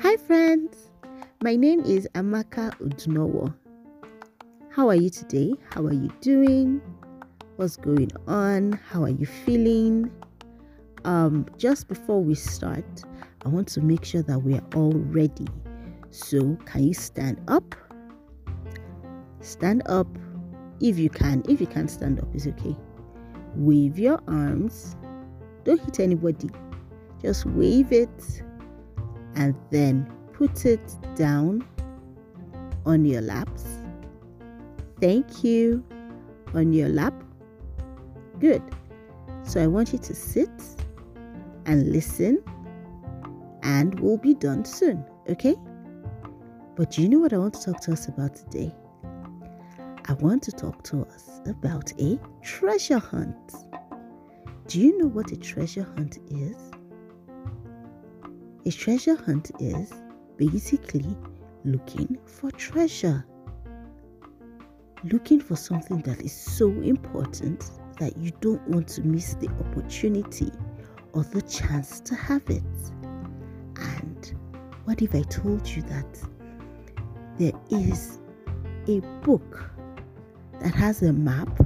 Hi, friends. My name is Amaka Udunowo. How are you today? How are you doing? What's going on? How are you feeling? Um, just before we start, I want to make sure that we are all ready. So, can you stand up? Stand up if you can. If you can't stand up, it's okay. Wave your arms. Don't hit anybody. Just wave it and then put it down on your laps. Thank you. On your lap. Good. So I want you to sit and listen, and we'll be done soon, okay? But do you know what I want to talk to us about today? I want to talk to us about a treasure hunt. Do you know what a treasure hunt is? A treasure hunt is basically looking for treasure. Looking for something that is so important that you don't want to miss the opportunity or the chance to have it. And what if I told you that there is a book that has a map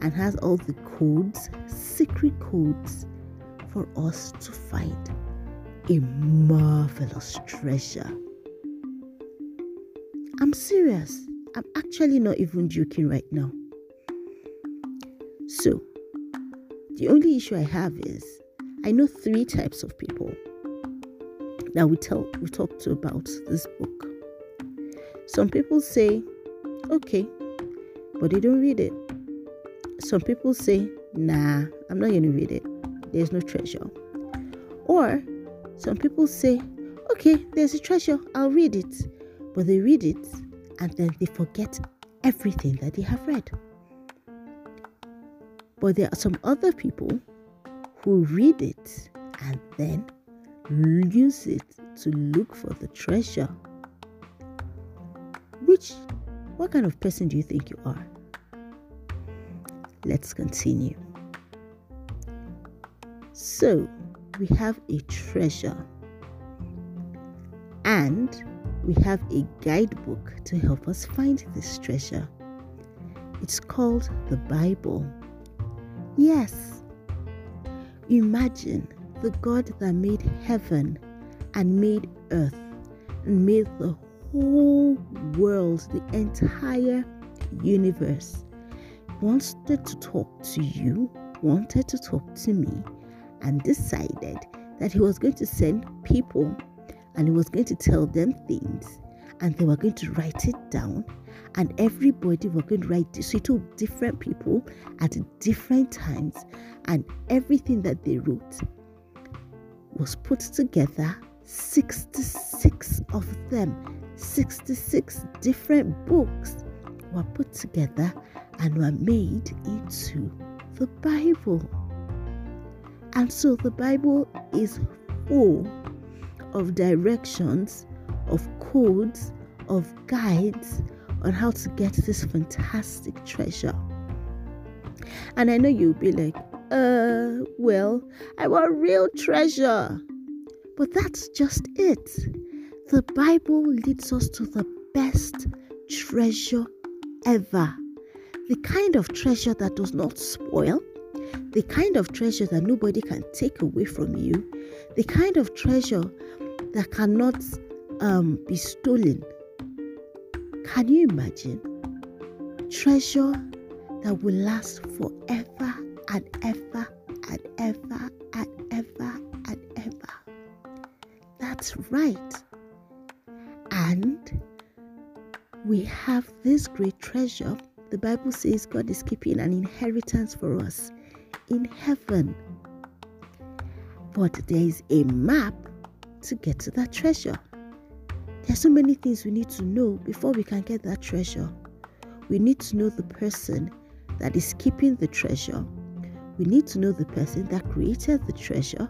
and has all the codes, secret codes for us to find a marvelous treasure. I'm serious. I'm actually not even joking right now. So, the only issue I have is I know three types of people that we tell we talk to about this book. Some people say, okay, but they don't read it. Some people say, nah, I'm not to read it. There's no treasure. Or some people say, okay, there's a treasure, I'll read it. But they read it and then they forget everything that they have read. But there are some other people who read it and then use it to look for the treasure. Which, what kind of person do you think you are? Let's continue. So, we have a treasure and we have a guidebook to help us find this treasure. It's called the Bible. Yes, imagine the God that made heaven and made earth and made the whole world, the entire universe, wanted to talk to you, wanted to talk to me, and decided that he was going to send people and he was going to tell them things and they were going to write it down and everybody were going to write this. So he told different people at different times and everything that they wrote was put together 66 of them 66 different books were put together and were made into the Bible. And so the Bible is full of directions, of codes, of guides on how to get this fantastic treasure. And I know you'll be like, uh, well, I want real treasure. But that's just it. The Bible leads us to the best treasure ever. The kind of treasure that does not spoil, the kind of treasure that nobody can take away from you, the kind of treasure that cannot um, be stolen. Can you imagine? Treasure that will last forever and ever and ever and ever and ever. That's right. And we have this great treasure. The Bible says God is keeping an inheritance for us in heaven. But there is a map to get to that treasure. There are so many things we need to know before we can get that treasure. We need to know the person that is keeping the treasure. We need to know the person that created the treasure.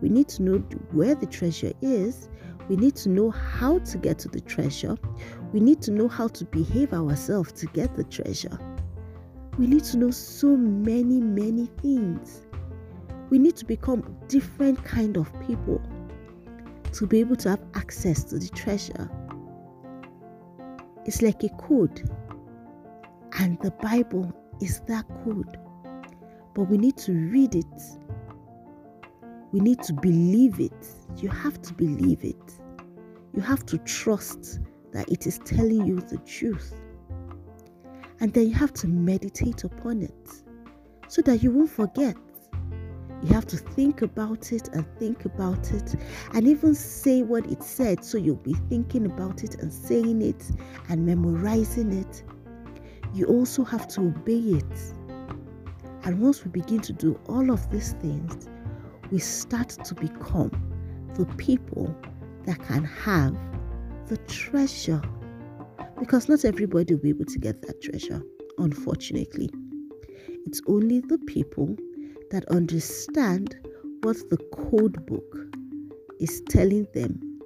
We need to know where the treasure is. We need to know how to get to the treasure. We need to know how to behave ourselves to get the treasure. We need to know so many, many things. We need to become different kind of people to be able to have access to the treasure. It's like a code, and the Bible is that code. But we need to read it, we need to believe it. You have to believe it. You have to trust that it is telling you the truth. And then you have to meditate upon it so that you won't forget. You have to think about it and think about it and even say what it said. So you'll be thinking about it and saying it and memorizing it. You also have to obey it. And once we begin to do all of these things, we start to become the people that can have the treasure. Because not everybody will be able to get that treasure, unfortunately. It's only the people that understand what the code book is telling them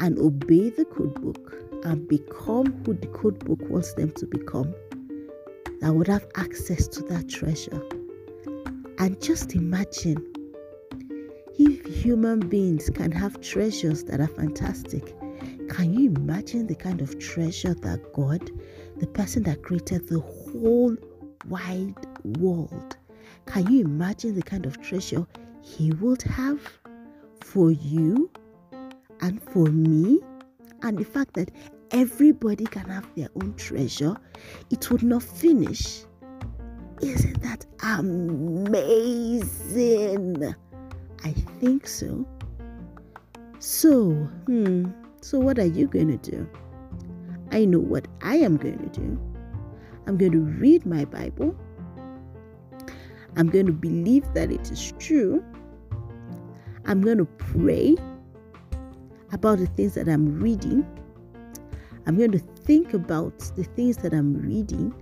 and obey the code book and become who the code book wants them to become that would have access to that treasure. And just imagine if human beings can have treasures that are fantastic, can you imagine the kind of treasure that God, the person that created the whole wide world, can you imagine the kind of treasure He would have for you and for me? And the fact that everybody can have their own treasure, it would not finish. Isn't that amazing? I think so. So, hmm, so what are you going to do? I know what I am going to do. I'm going to read my Bible. I'm going to believe that it is true. I'm going to pray about the things that I'm reading. I'm going to think about the things that I'm reading.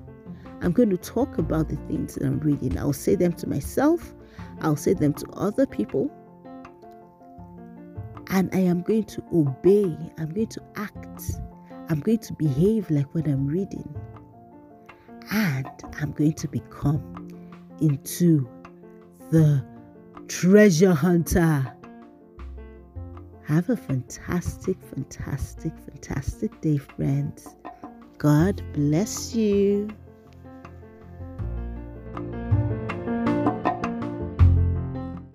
I'm going to talk about the things that I'm reading. I'll say them to myself, I'll say them to other people. And I am going to obey, I'm going to act, I'm going to behave like what I'm reading. And I'm going to become into the treasure hunter. Have a fantastic, fantastic, fantastic day, friends. God bless you.